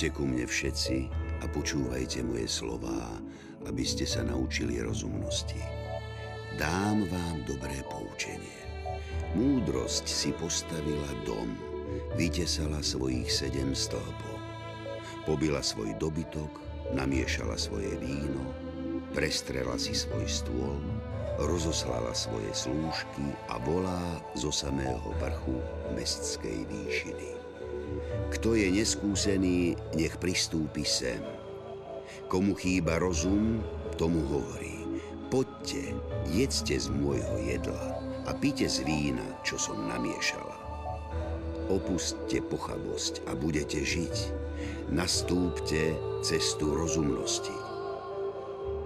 Poďte ku mne všetci a počúvajte moje slová, aby ste sa naučili rozumnosti. Dám vám dobré poučenie. Múdrosť si postavila dom, vytesala svojich sedem stĺpov. Pobila svoj dobytok, namiešala svoje víno, prestrela si svoj stôl, rozoslala svoje slúžky a volá zo samého vrchu mestskej výšiny. Kto je neskúsený, nech pristúpi sem. Komu chýba rozum, tomu hovorí. Poďte, jedzte z môjho jedla a pite z vína, čo som namiešala. Opustte pochabosť a budete žiť. Nastúpte cestu rozumnosti.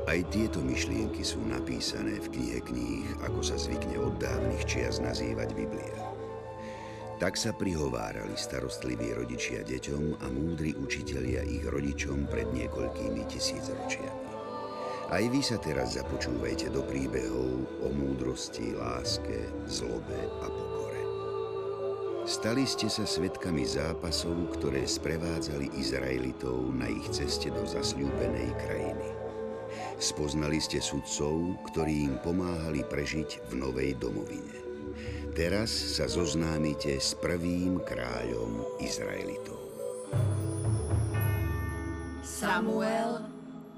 Aj tieto myšlienky sú napísané v knihe kníh, ako sa zvykne od dávnych čias nazývať Biblia. Tak sa prihovárali starostliví rodičia deťom a múdri učitelia ich rodičom pred niekoľkými tisícročiami. Aj vy sa teraz započúvajte do príbehov o múdrosti, láske, zlobe a pokore. Stali ste sa svetkami zápasov, ktoré sprevádzali Izraelitov na ich ceste do zasľúbenej krajiny. Spoznali ste sudcov, ktorí im pomáhali prežiť v novej domovine. Teraz sa zoznámite s prvým kráľom Izraelitov. Samuel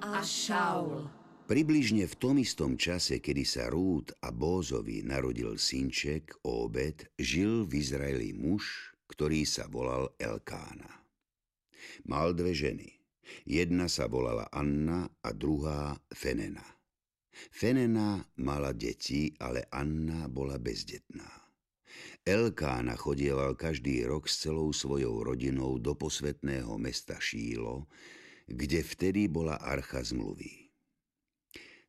a Šaul. Približne v tom istom čase, kedy sa Rút a Bózovi narodil synček, Obed, žil v Izraeli muž, ktorý sa volal Elkána. Mal dve ženy. Jedna sa volala Anna a druhá Fenena. Fenena mala deti, ale Anna bola bezdetná. Elkána chodieval každý rok s celou svojou rodinou do posvetného mesta Šílo, kde vtedy bola archa zmluvy.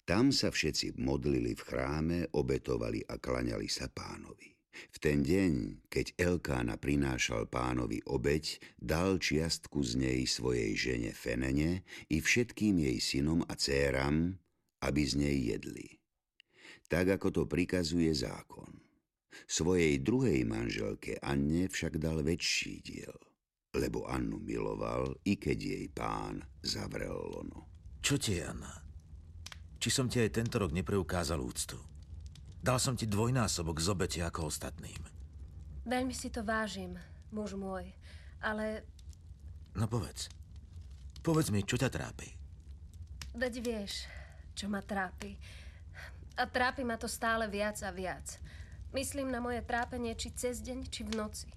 Tam sa všetci modlili v chráme, obetovali a klaňali sa pánovi. V ten deň, keď Elkána prinášal pánovi obeď, dal čiastku z nej svojej žene Fenene i všetkým jej synom a céram, aby z nej jedli. Tak, ako to prikazuje zákon. Svojej druhej manželke Anne však dal väčší diel, lebo Annu miloval, i keď jej pán zavrel lono. Čo ti, Anna? Či som ti aj tento rok nepreukázal úctu? Dal som ti dvojnásobok z obete ako ostatným. Veľmi si to vážim, muž môj, ale... No povedz. Povedz mi, čo ťa trápi. Veď vieš, čo ma trápi. A trápi ma to stále viac a viac. Myslím na moje trápenie či cez deň, či v noci.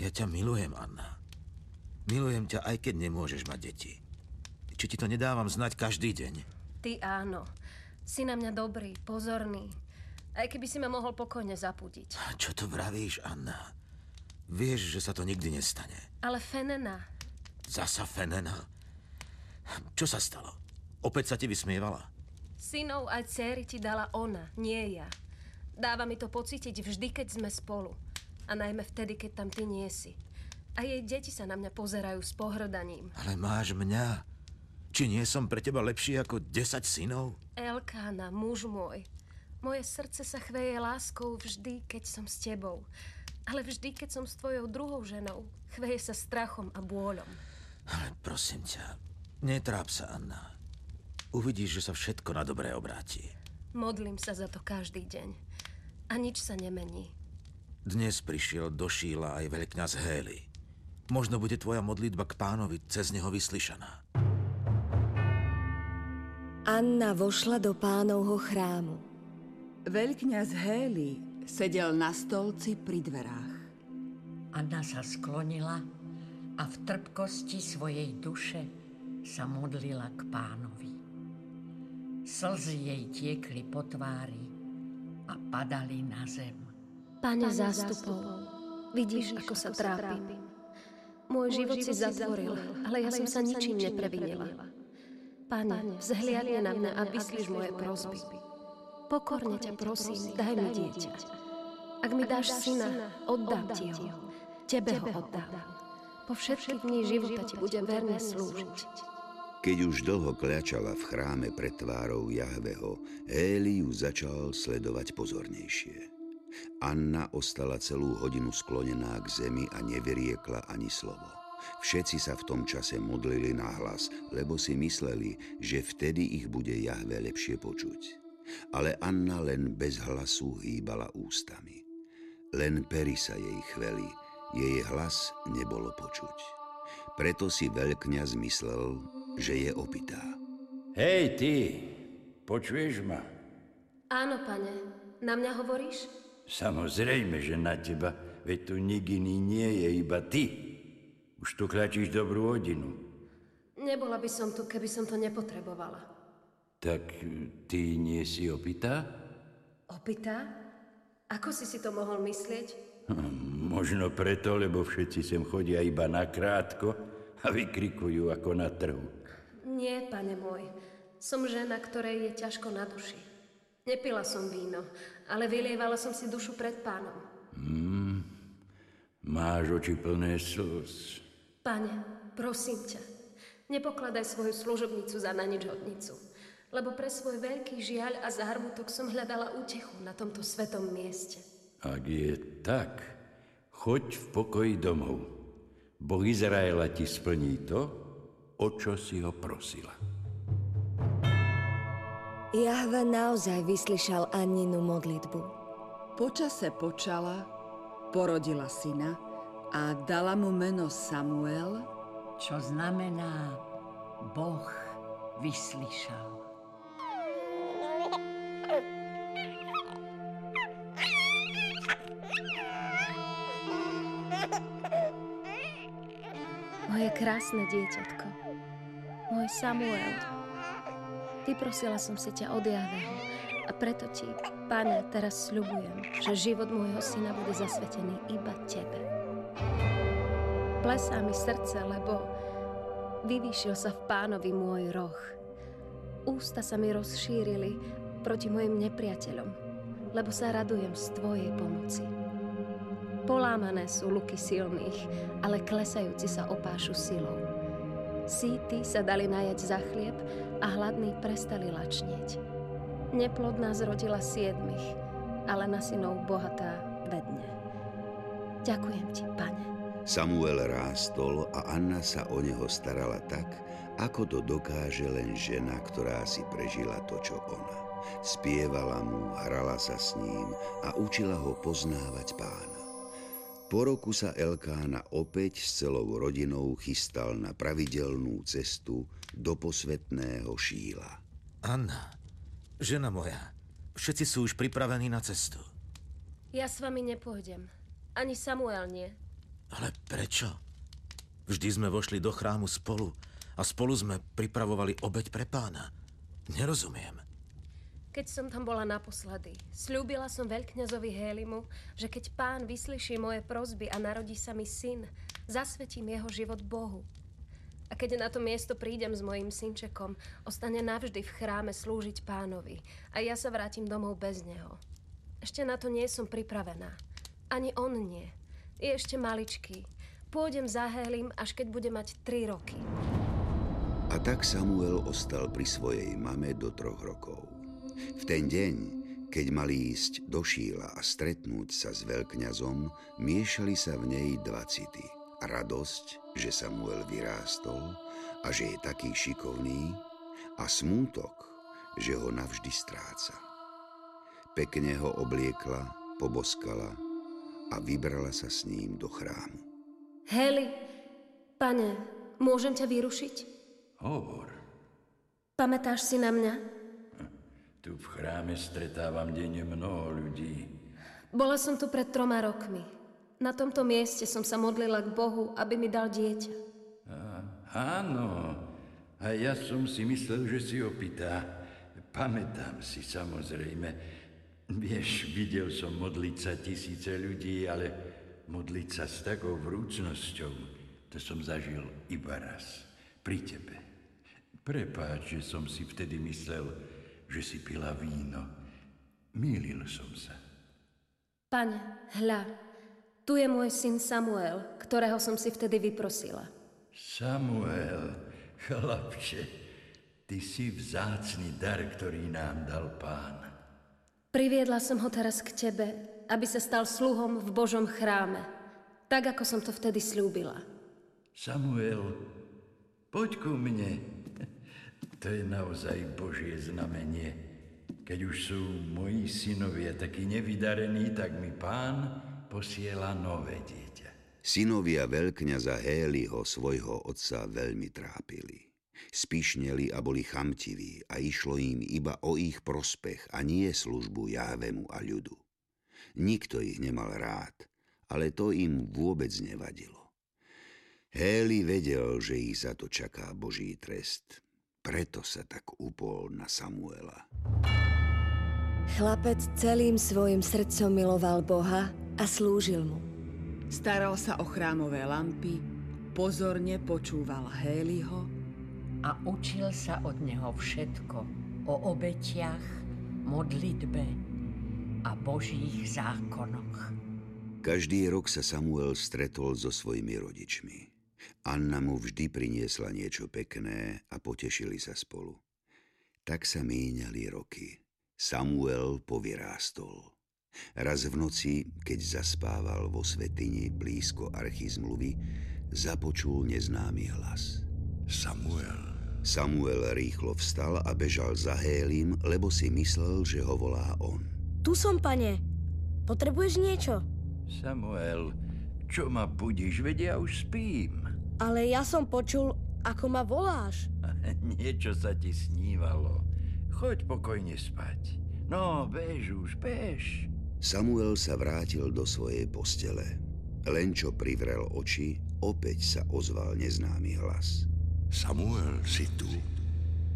Ja ťa milujem, Anna. Milujem ťa, aj keď nemôžeš mať deti. Či ti to nedávam znať každý deň? Ty áno. Si na mňa dobrý, pozorný. Aj keby si ma mohol pokojne zapudiť. Čo to vravíš, Anna? Vieš, že sa to nikdy nestane. Ale Fenena. Zasa Fenena? Čo sa stalo? Opäť sa ti vysmievala? Synov aj céry ti dala ona, nie ja. Dáva mi to pocítiť vždy, keď sme spolu. A najmä vtedy, keď tam ty nie si. A jej deti sa na mňa pozerajú s pohrdaním. Ale máš mňa. Či nie som pre teba lepší ako 10 synov? Elkána, muž môj. Moje srdce sa chveje láskou vždy, keď som s tebou. Ale vždy, keď som s tvojou druhou ženou, chveje sa strachom a bôľom. Ale prosím ťa, netráp sa, Anna. Uvidíš, že sa všetko na dobré obráti. Modlím sa za to každý deň a nič sa nemení. Dnes prišiel do Šíla aj veľkňaz Hély. Možno bude tvoja modlitba k pánovi cez neho vyslyšaná. Anna vošla do pánovho chrámu. Veľkňaz Hély sedel na stolci pri dverách. Anna sa sklonila a v trpkosti svojej duše sa modlila k pánovi. Slzy jej tiekli po tvári a padali na zem. Pane zástupov, vidíš, ako sa trápim. Môj život si zatvoril, ale ja som sa ničím neprevinila. Pane, vzhliadne na mňa a vyslíš moje prosby. Pokorne ťa prosím, daj mi dieťa. Ak mi dáš syna, oddám ti ho. Tebe ho oddám. Po všetky dní života ti bude verne slúžiť. Keď už dlho kľačala v chráme pred tvárou Jahveho, Éli ju začal sledovať pozornejšie. Anna ostala celú hodinu sklonená k zemi a nevyriekla ani slovo. Všetci sa v tom čase modlili na hlas, lebo si mysleli, že vtedy ich bude Jahve lepšie počuť. Ale Anna len bez hlasu hýbala ústami. Len pery sa jej chveli, jej hlas nebolo počuť. Preto si veľkňaz myslel, že je opitá. Hej, ty, počuješ ma? Áno, pane. Na mňa hovoríš? Samozrejme, že na teba, veď tu nik iný nie je, iba ty. Už tu klačíš dobrú hodinu. Nebola by som tu, keby som to nepotrebovala. Tak ty nie si opitá? Opitá? Ako si si to mohol myslieť? Hm, možno preto, lebo všetci sem chodia iba na krátko a vykrikujú ako na trhu. Nie, pane môj. Som žena, ktorej je ťažko na duši. Nepila som víno, ale vylievala som si dušu pred pánom. Máš oči plné slz. Pane, prosím ťa, nepokladaj svoju služobnicu za na nič hodnicu, lebo pre svoj veľký žiaľ a zármutok som hľadala útechu na tomto svetom mieste. Ak je tak, choď v pokoji domov. Boh Izraela ti splní to, o čo si ho prosila. Jahve naozaj vyslyšal Anninu modlitbu. Počase počala, porodila syna a dala mu meno Samuel, Čo znamená Boh vyslyšal. Moje krásne dieťatko, môj Samuel, vyprosila som si ťa od Jahveho a preto ti, pane, teraz sľubujem, že život môjho syna bude zasvetený iba tebe. Plesá mi srdce, lebo vyvýšil sa v pánovi môj roh. Ústa sa mi rozšírili proti mojim nepriateľom, lebo sa radujem z tvojej pomoci. Polámané sú luky silných, ale klesajúci sa opášu silou. Síty sa dali najať za chlieb a hladní prestali lačnieť. Neplodná zrodila siedmých, ale na synov bohatá vedne. Ďakujem ti, pane. Samuel rástol a Anna sa o neho starala tak, ako to dokáže len žena, ktorá si prežila to, čo ona. Spievala mu, hrala sa s ním a učila ho poznávať pána. Po roku sa Elkána opäť s celou rodinou chystal na pravidelnú cestu do posvetného Šíla. Anna, žena moja, všetci sú už pripravení na cestu. Ja s vami nepôjdem. Ani Samuel nie. Ale prečo? Vždy sme vošli do chrámu spolu a spolu sme pripravovali obeď pre pána. Nerozumiem. Keď som tam bola naposledy, slúbila som veľkňazovi Hélimu, že keď pán vyslyší moje prosby a narodí sa mi syn, zasvetím jeho život Bohu. A keď na to miesto prídem s mojim synčekom, ostane navždy v chráme slúžiť pánovi a ja sa vrátim domov bez neho. Ešte na to nie som pripravená. Ani on nie. Je ešte maličký. Pôjdem za Hélim, až keď bude mať 3 roky. A tak Samuel ostal pri svojej mame do troch rokov. V ten deň, keď mali ísť do Šíla a stretnúť sa s veľkňazom, miešali sa v nej dva city. Radosť, že Samuel vyrástol a že je taký šikovný a smútok, že ho navždy stráca. Pekne ho obliekla, poboskala a vybrala sa s ním do chrámu. Heli, pane, môžem ťa vyrušiť? Hovor, Pamätáš si na mňa? Tu v chráme stretávam denne mnoho ľudí. Bola som tu pred troma rokmi. Na tomto mieste som sa modlila k Bohu, aby mi dal dieťa. Áno, a ja som si myslel, že si opýta. Pamätám si samozrejme. Vieš, videl som modliť sa tisíce ľudí, ale modliť sa s takou vrúcnosťou, to som zažil iba raz. Pri tebe. Prepáč, že som si vtedy myslel, že si pila víno. Mýlil som sa. Pane, hľa, tu je môj syn Samuel, ktorého som si vtedy vyprosila. Samuel, chlapče, ty si vzácný dar, ktorý nám dal pán. Priviedla som ho teraz k tebe, aby sa stal sluhom v Božom chráme, tak ako som to vtedy slúbila. Samuel, poď ku mne. To je naozaj Božie znamenie. Keď už sú moji synovia takí nevydarení, tak mi pán posiela nové dieťa. Synovia veľkňaza Héliho svojho otca veľmi trápili. Spíšneli a boli chamtiví a išlo im iba o ich prospech a nie službu Jahvemu a ľudu. Nikto ich nemal rád, ale to im vôbec nevadilo. Héli vedel, že ich za to čaká Boží trest. Preto sa tak upol na Samuela. Chlapec celým svojim srdcom miloval Boha a slúžil mu. Staral sa o chrámové lampy, pozorne počúval Héliho a učil sa od neho všetko o obetiach, modlitbe a Božích zákonoch. Každý rok sa Samuel stretol so svojimi rodičmi. Anna mu vždy priniesla niečo pekné a potešili sa spolu. Tak sa míňali roky. Samuel povyrástol. Raz v noci, keď zaspával vo svetini blízko archy zmluvy, započul neznámy hlas. Samuel. Samuel rýchlo vstal a bežal za Hélim, lebo si myslel, že ho volá on. Tu som, pane. Potrebuješ niečo? Samuel, čo ma budíš, vedia, ja už spím. Ale ja som počul, ako ma voláš. Niečo sa ti snívalo. Choď pokojne spať. No, bež už, bež. Samuel sa vrátil do svojej postele. Len čo privrel oči, opäť sa ozval neznámy hlas. Samuel, si tu?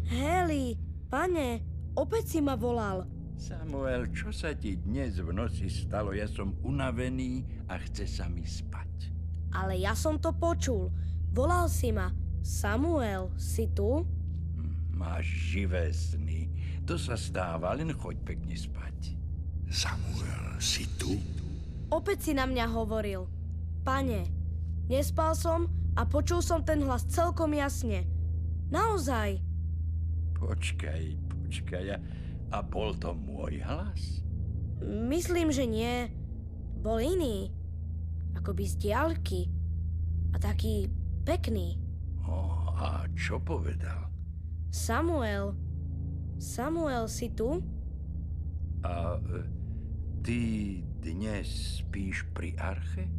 Heli, pane, opäť si ma volal. Samuel, čo sa ti dnes v noci stalo? Ja som unavený a chce sa mi spať. Ale ja som to počul. Volal si ma. Samuel, si tu? Hm, máš živé sny. To sa stáva, len choď pekne spať. Samuel, si tu? Opäť si na mňa hovoril. Pane, nespal som a počul som ten hlas celkom jasne. Naozaj. Počkaj, počkaj. A, a bol to môj hlas? Myslím, že nie. Bol iný. Akoby z diaľky. A taký Pekný. Oh, a čo povedal? Samuel. Samuel, si tu? A e, ty dnes spíš pri arche?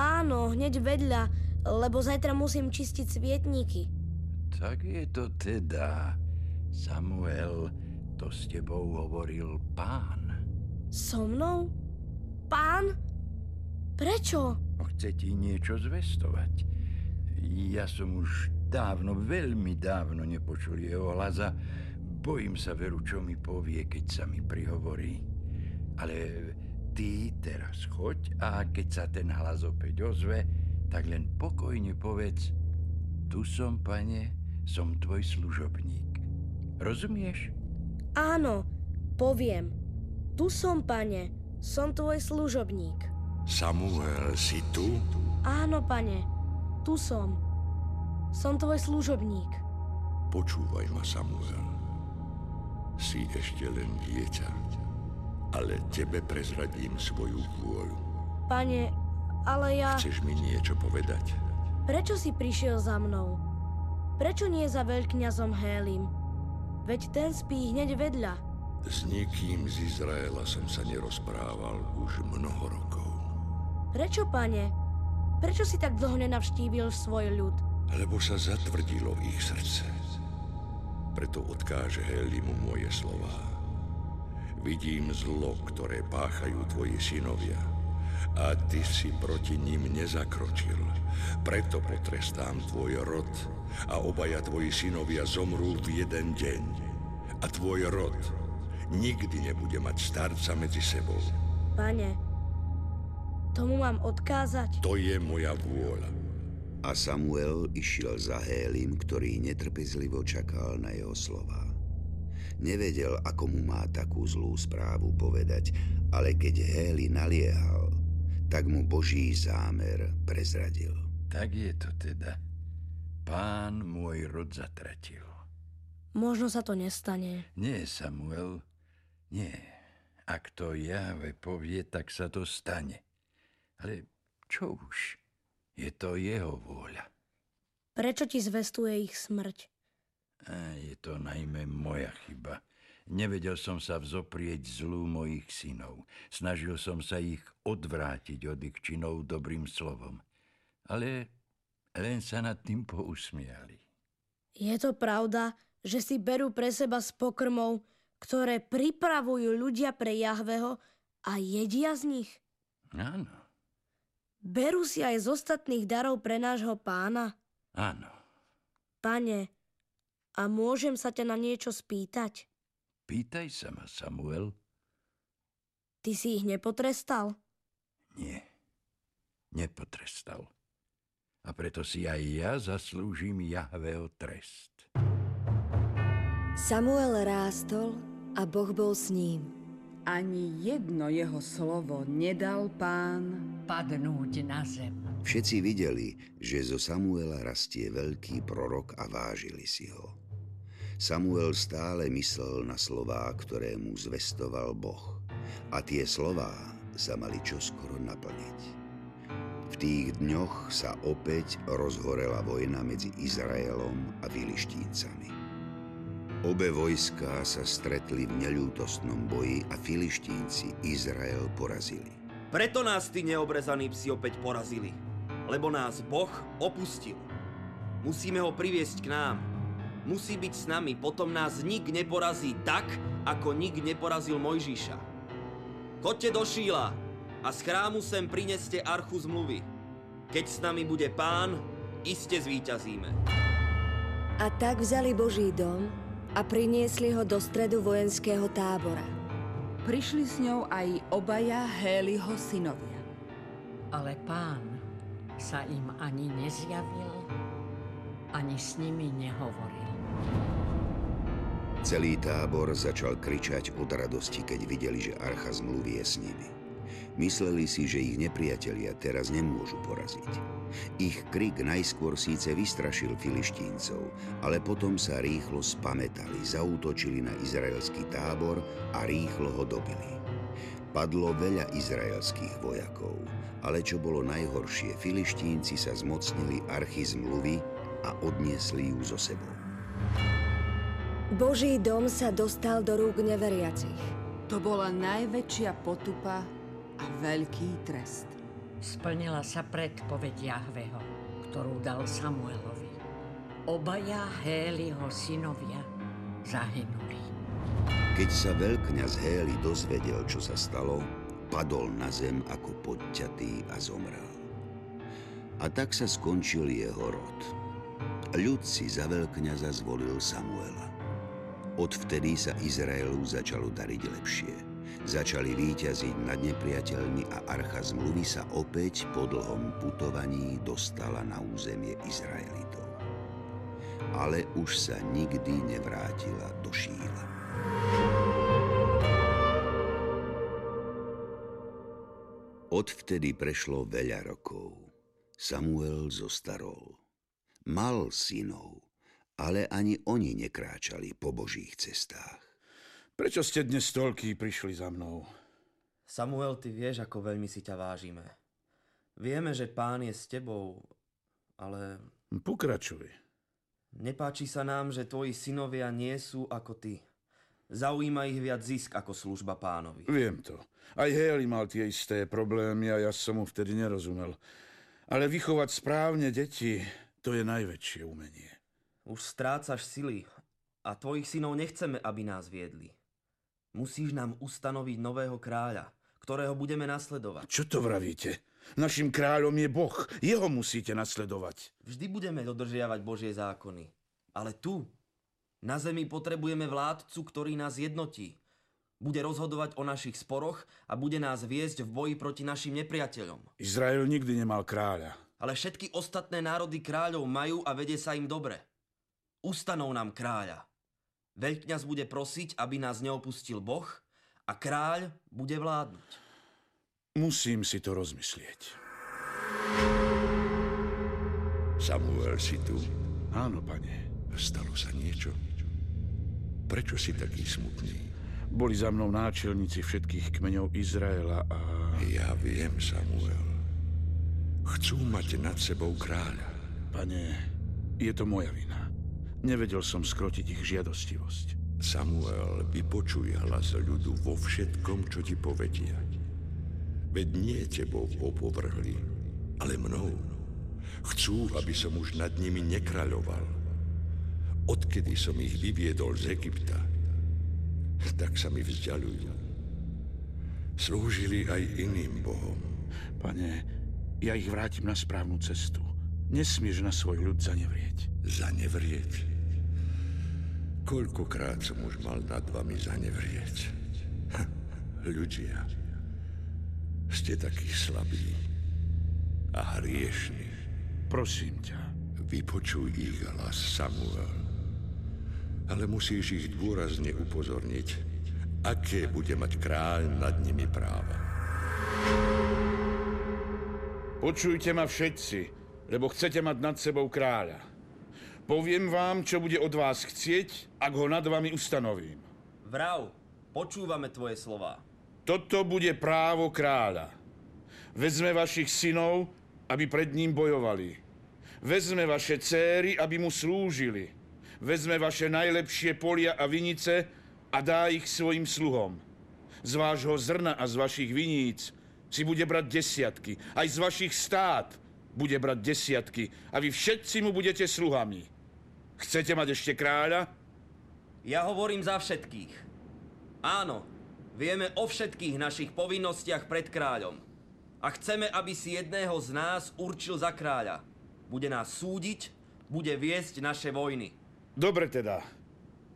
Áno, hneď vedľa, lebo zajtra musím čistiť svietníky. Tak je to teda. Samuel, to s tebou hovoril pán. So mnou? Pán? Prečo? Chce ti niečo zvestovať. Ja som už dávno, veľmi dávno nepočul jeho hlas a bojím sa veru, čo mi povie, keď sa mi prihovorí. Ale ty teraz choď a keď sa ten hlas opäť ozve, tak len pokojne povedz, tu som, pane, som tvoj služobník. Rozumieš? Áno, poviem. Tu som, pane, som tvoj služobník. Samuel, si tu? Áno, pane, tu som. Som tvoj služobník. Počúvaj ma, Samuel. Si ešte len dieťa, ale tebe prezradím svoju vôľu. Pane, ale ja... Chceš mi niečo povedať? Prečo si prišiel za mnou? Prečo nie za veľkňazom Hélim? Veď ten spí hneď vedľa. S nikým z Izraela som sa nerozprával už mnoho rokov. Prečo, pane? Prečo si tak dlho nenavštívil svoj ľud? Lebo sa zatvrdilo ich srdce. Preto odkáže Helimu moje slova. Vidím zlo, ktoré páchajú tvoji synovia. A ty si proti ním nezakročil. Preto potrestám tvoj rod a obaja tvoji synovia zomrú v jeden deň. A tvoj rod nikdy nebude mať starca medzi sebou. Pane, Tomu mám odkázať? To je moja vôľa. A Samuel išiel za Hélim, ktorý netrpezlivo čakal na jeho slova. Nevedel, ako mu má takú zlú správu povedať, ale keď Héli naliehal, tak mu Boží zámer prezradil. Tak je to teda. Pán môj rod zatratil. Možno sa to nestane. Nie, Samuel, nie. Ak to Jahve povie, tak sa to stane. Ale čo už? Je to jeho vôľa. Prečo ti zvestuje ich smrť? A je to najmä moja chyba. Nevedel som sa vzoprieť zlú mojich synov. Snažil som sa ich odvrátiť od ich činov dobrým slovom. Ale len sa nad tým pousmiali. Je to pravda, že si berú pre seba s pokrmov, ktoré pripravujú ľudia pre Jahveho a jedia z nich? Áno, Berú si aj z ostatných darov pre nášho pána? áno. Pane, a môžem sa ťa na niečo spýtať? Pýtaj sa ma, Samuel. Ty si ich nepotrestal? Nie, nepotrestal. A preto si aj ja zaslúžim Jahveho trest. Samuel rástol a Boh bol s ním. Ani jedno jeho slovo nedal pán. Padnúť na zem. Všetci videli, že zo Samuela rastie veľký prorok a vážili si ho. Samuel stále myslel na slová, ktoré mu zvestoval Boh. A tie slová sa mali čoskoro naplniť. V tých dňoch sa opäť rozhorela vojna medzi Izraelom a Filištíncami. Obe vojská sa stretli v neľútostnom boji a Filištínci Izrael porazili. Preto nás tí neobrezaní psi opäť porazili, lebo nás Boh opustil. Musíme ho priviesť k nám. Musí byť s nami, potom nás nik neporazí tak, ako nik neporazil Mojžiša. Choďte do Šíla a z chrámu sem prineste archu zmluvy. Keď s nami bude pán, iste zvíťazíme. A tak vzali Boží dom a priniesli ho do stredu vojenského tábora. Prišli s ňou aj obaja Héliho synovia. Ale pán sa im ani nezjavil, ani s nimi nehovoril. Celý tábor začal kričať od radosti, keď videli, že archa zmluvy je s nimi. Mysleli si, že ich nepriatelia teraz nemôžu poraziť. Ich krik najskôr síce vystrašil filištíncov, ale potom sa rýchlo spametali, zaútočili na izraelský tábor a rýchlo ho dobili. Padlo veľa izraelských vojakov, ale čo bolo najhoršie, filištínci sa zmocnili archy zmluvy a odniesli ju so sebou. Boží dom sa dostal do rúk neveriacich. To bola najväčšia potupa a veľký trest. Splnila sa predpoveď Jahveho, ktorú dal Samuelovi. Obaja Héliho synovia zahynuli. Keď sa veľkňaz Héli dozvedel, čo sa stalo, padol na zem ako podťatý a zomrel. A tak sa skončil jeho rod. Ľud si za veľkňaza zvolil Samuela. Odvtedy sa Izraelu začalo dariť lepšie. Začali výťaziť nad nepriateľmi a archa zmluvy sa opäť po dlhom putovaní dostala na územie Izraelitov. Ale už sa nikdy nevrátila do Šíla. Odvtedy prešlo veľa rokov. Samuel zostarol. Mal synov, ale ani oni nekráčali po božích cestách. Prečo ste dnes toľký prišli za mnou? Samuel, ty vieš, ako veľmi si ťa vážime. Vieme, že pán je s tebou, ale Pokračuj. nepáči sa nám, že tvoji synovia nie sú ako ty. Zaujíma ich viac zisk ako služba pánovi. Viem to. Aj Haley mal tie isté problémy a ja som mu vtedy nerozumel. Ale vychovať správne deti, to je najväčšie umenie. Už strácaš sily a tvojich synov nechceme, aby nás viedli. Musíš nám ustanoviť nového kráľa, ktorého budeme nasledovať. Čo to vravíte? Našim kráľom je Boh. Jeho musíte nasledovať. Vždy budeme dodržiavať Božie zákony. Ale tu, na zemi potrebujeme vládcu, ktorý nás jednotí. Bude rozhodovať o našich sporoch a bude nás viesť v boji proti našim nepriateľom. Izrael nikdy nemal kráľa. Ale všetky ostatné národy kráľov majú a vedie sa im dobre. Ustanov nám kráľa. Veľkňaz bude prosiť, aby nás neopustil Boh a kráľ bude vládnuť. Musím si to rozmyslieť. Samuel, si tu? Áno, pane. Stalo sa niečo? Prečo si taký smutný? Boli za mnou náčelníci všetkých kmeňov Izraela a... Ja viem, Samuel. Chcú mať nad sebou kráľa. Pane, Je to moja vina. Nevedel som skrotiť ich žiadostivosť. Samuel, vypočuj hlas ľudu vo všetkom, čo ti povedia. Veď nie tebou opovrhli, ale mnou. Chcú, aby som už nad nimi nekraľoval. Odkedy som ich vyviedol z Egypta, tak sa mi vzdialujú. Slúžili aj iným bohom. Pane, ja ich vrátim na správnu cestu. Nesmieš na svoj ľud zanevrieť. Zanevrieť? Koľkokrát som už mal nad vami zanevrieť? Ľudia, ste takí slabí a hriešní. Prosím ťa. Vypočuj ich hlas, Samuel. Ale musíš ich dôrazne upozorniť, aké bude mať kráľ nad nimi práva. Počujte ma všetci, lebo chcete mať nad sebou kráľa. Poviem vám, čo bude od vás chcieť, ak ho nad vami ustanovím. Vrav, počúvame tvoje slova. Toto bude právo kráľa. Vezme vašich synov, aby pred ním bojovali. Vezme vaše céry, aby mu slúžili. Vezme vaše najlepšie polia a vinice a dá ich svojim sluhom. Z vášho zrna a z vašich viníc si bude brať desiatky. Aj z vašich stát bude brať desiatky. A vy všetci mu budete sluhami. Chcete mať ešte kráľa? Ja hovorím za všetkých. Áno, vieme o všetkých našich povinnostiach pred kráľom. A chceme, aby si jedného z nás určil za kráľa. Bude nás súdiť, bude viesť naše vojny. Dobre teda.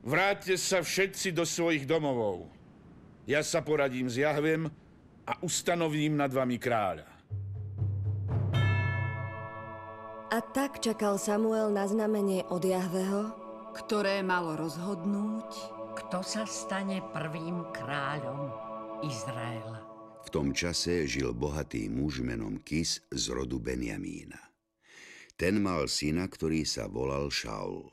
Vráťte sa všetci do svojich domovov. Ja sa poradím s Jahvem a ustanovím nad vami kráľa. A tak čakal Samuel na znamenie od Jahveho, ktoré malo rozhodnúť, kto sa stane prvým kráľom Izraela. V tom čase žil bohatý muž menom Kis z rodu Benjamína. Ten mal syna, ktorý sa volal Šaul.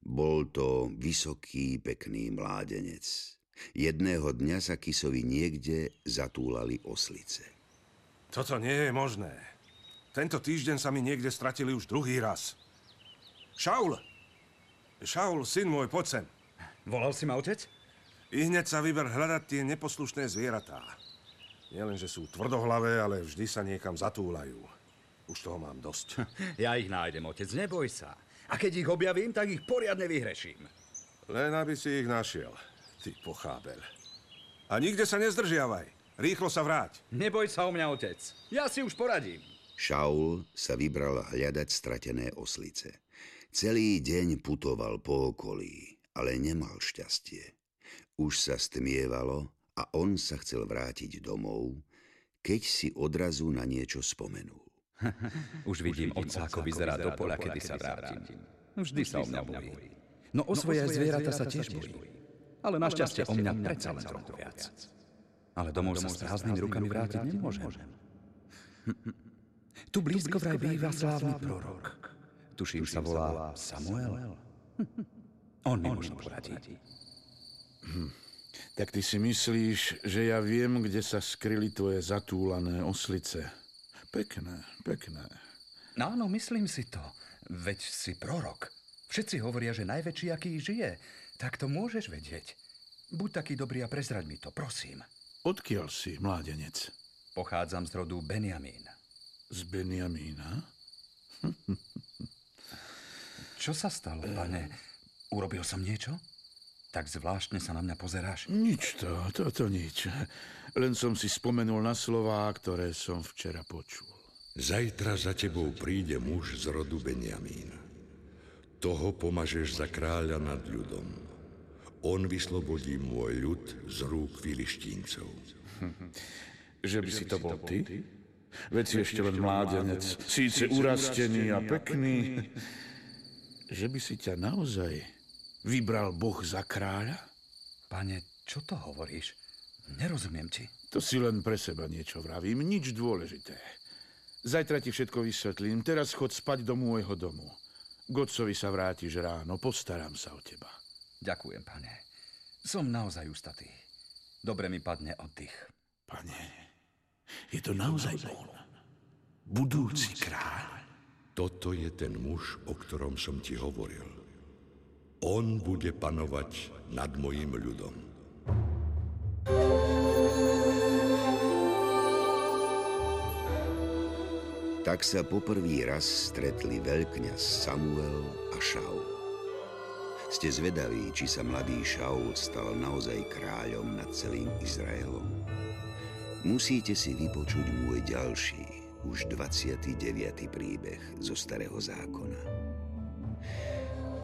Bol to vysoký, pekný mládenec. Jedného dňa sa Kisovi niekde zatúlali oslice. Toto nie je možné. Tento týždeň sa mi niekde stratili už druhý raz. Šaul! Šaul, syn môj, poď sem. Volal si ma otec? I hneď sa vyber hľadať tie neposlušné zvieratá. Nielen, že sú tvrdohlavé, ale vždy sa niekam zatúlajú. Už toho mám dosť. Ja ich nájdem, otec, neboj sa. A keď ich objavím, tak ich poriadne vyhreším. Len aby si ich našiel, ty pochábel. A nikde sa nezdržiavaj. Rýchlo sa vráť. Neboj sa o mňa, otec. Ja si už poradím. Šaul sa vybral hľadať stratené oslice. Celý deň putoval po okolí, ale nemal šťastie. Už sa stmievalo a on sa chcel vrátiť domov, keď si odrazu na niečo spomenul. Už vidím otca, ako vyzerá do pola, kedy sa vrátim. Vždy sa o mňa bojí. No o svoje zvieratá sa tiež bojí. Ale našťastie o mňa predsa len trochu viac. Ale domov sa s prázdnymi rukami vrátiť nemôžem. Tu blízko vraj býva slávny prorok. Tuším sa volá Samuel. On mi možno poradí. Hm. Tak ty si myslíš, že ja viem, kde sa skryli tvoje zatúlané oslice. Pekné, pekné. No áno, myslím si to. Veď si prorok. Všetci hovoria, že najväčší, aký žije. Tak to môžeš vedieť. Buď taký dobrý a prezraď mi to, prosím. Odkiaľ si, mládenec? Pochádzam z rodu Benjamín. Z Benjamína? Čo sa stalo, pane? Urobil som niečo? Tak zvláštne sa na mňa pozeráš. Nič to, toto nič. Len som si spomenul na slová, ktoré som včera počul. Zajtra za tebou príde muž z rodu Benjamín. Toho pomažeš za kráľa nad ľudom. On vyslobodí môj ľud z rúk filištíncov. Že by si to bol ty? Veď si ešte len mládenec, síce urastený a pekný. Že by si ťa naozaj vybral Boh za kráľa? Pane, čo to hovoríš? Nerozumiem ti. To si len pre seba niečo vravím, nič dôležité. Zajtra ti všetko vysvetlím, teraz chod spať do môjho domu. Godcovi sa vrátiš ráno, postaram sa o teba. Ďakujem, pane. Som naozaj ustatý. Dobre mi padne oddych. Pane, je to naozaj on. Budúci kráľ. Toto je ten muž, o ktorom som ti hovoril. On bude panovať nad mojim ľudom. Tak sa poprvý raz stretli veľkňaz Samuel a Šaul. Ste zvedaví, či sa mladý Šaul stal naozaj kráľom nad celým Izraelom. Musíte si vypočuť môj ďalší, už 29. príbeh zo Starého zákona.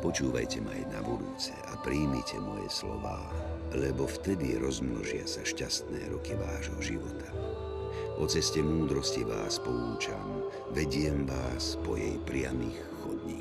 Počúvajte ma aj na budúce a príjmite moje slová, lebo vtedy rozmnožia sa šťastné roky vášho života. O ceste múdrosti vás poučam, vediem vás po jej priamých chodníkoch.